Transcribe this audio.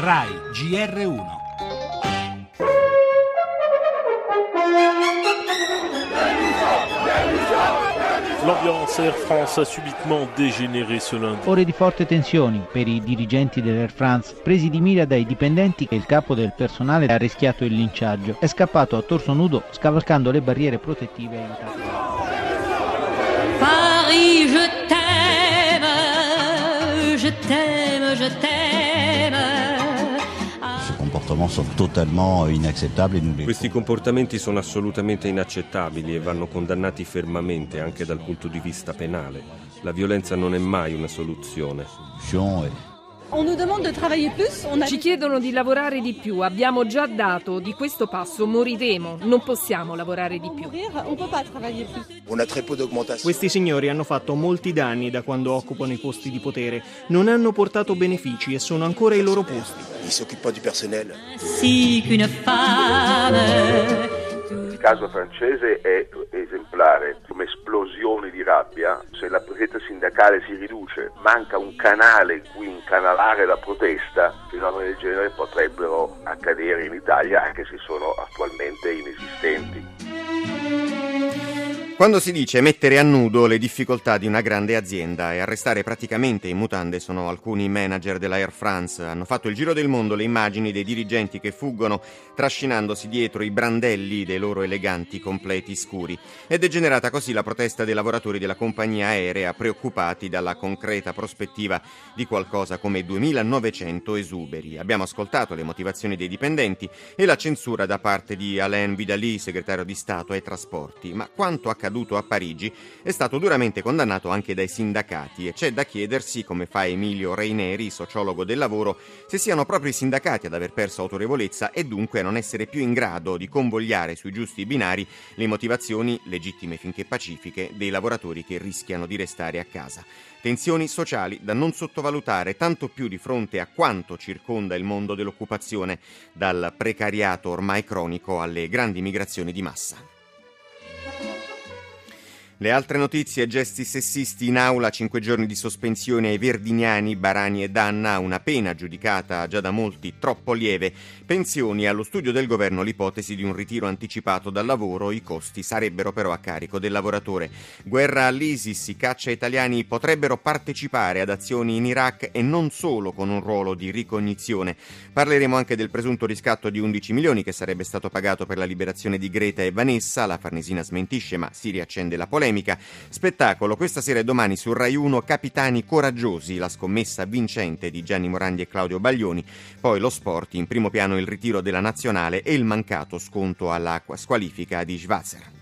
RAI GR1. L'ambiance Air France a subitement dégénéré ce lundi. Ore di forte tensioni per i dirigenti dell'Air France, presi di mira dai dipendenti che il capo del personale ha rischiato il linciaggio. È scappato a torso nudo scavalcando le barriere protettive in Paris, je t'aime, je t'aime, je t'aime. Questi comportamenti sono assolutamente inaccettabili e vanno condannati fermamente anche dal punto di vista penale. La violenza non è mai una soluzione. Ci chiedono di lavorare di più, abbiamo già dato, di questo passo moriremo, non possiamo lavorare di più. Questi signori hanno fatto molti danni da quando occupano i posti di potere, non hanno portato benefici e sono ancora ai loro posti. Ainsi qu'une femme. Caso francese è esemplare, come esplosioni di rabbia, se la protesta sindacale si riduce, manca un canale in cui incanalare la protesta, fenomeni del genere potrebbero accadere in Italia anche se sono attualmente inesistenti. Quando si dice mettere a nudo le difficoltà di una grande azienda e arrestare praticamente in mutande sono alcuni manager della Air France, hanno fatto il giro del mondo le immagini dei dirigenti che fuggono trascinandosi dietro i brandelli dei loro eleganti completi scuri. È degenerata così la protesta dei lavoratori della compagnia aerea preoccupati dalla concreta prospettiva di qualcosa come 2900 esuberi. Abbiamo ascoltato le motivazioni dei dipendenti e la censura da parte di Alain Vidali, segretario di Stato ai trasporti, ma quanto accaduto a Parigi è stato duramente condannato anche dai sindacati e c'è da chiedersi, come fa Emilio Reineri, sociologo del lavoro, se siano proprio i sindacati ad aver perso autorevolezza e dunque a non essere più in grado di convogliare sui giusti binari le motivazioni, legittime finché pacifiche, dei lavoratori che rischiano di restare a casa. Tensioni sociali da non sottovalutare, tanto più di fronte a quanto circonda il mondo dell'occupazione, dal precariato ormai cronico alle grandi migrazioni di massa. Le altre notizie, gesti sessisti in aula, cinque giorni di sospensione ai verdiniani, Barani e Danna, una pena giudicata già da molti troppo lieve, pensioni allo studio del governo l'ipotesi di un ritiro anticipato dal lavoro, i costi sarebbero però a carico del lavoratore. Guerra all'ISIS, i caccia italiani potrebbero partecipare ad azioni in Iraq e non solo con un ruolo di ricognizione. Parleremo anche del presunto riscatto di 11 milioni che sarebbe stato pagato per la liberazione di Greta e Vanessa, la Farnesina smentisce ma si riaccende la polemica. Spettacolo questa sera e domani su Rai 1 Capitani Coraggiosi, la scommessa vincente di Gianni Morandi e Claudio Baglioni, poi lo sport, in primo piano il ritiro della nazionale e il mancato sconto alla squalifica di Schwarzer.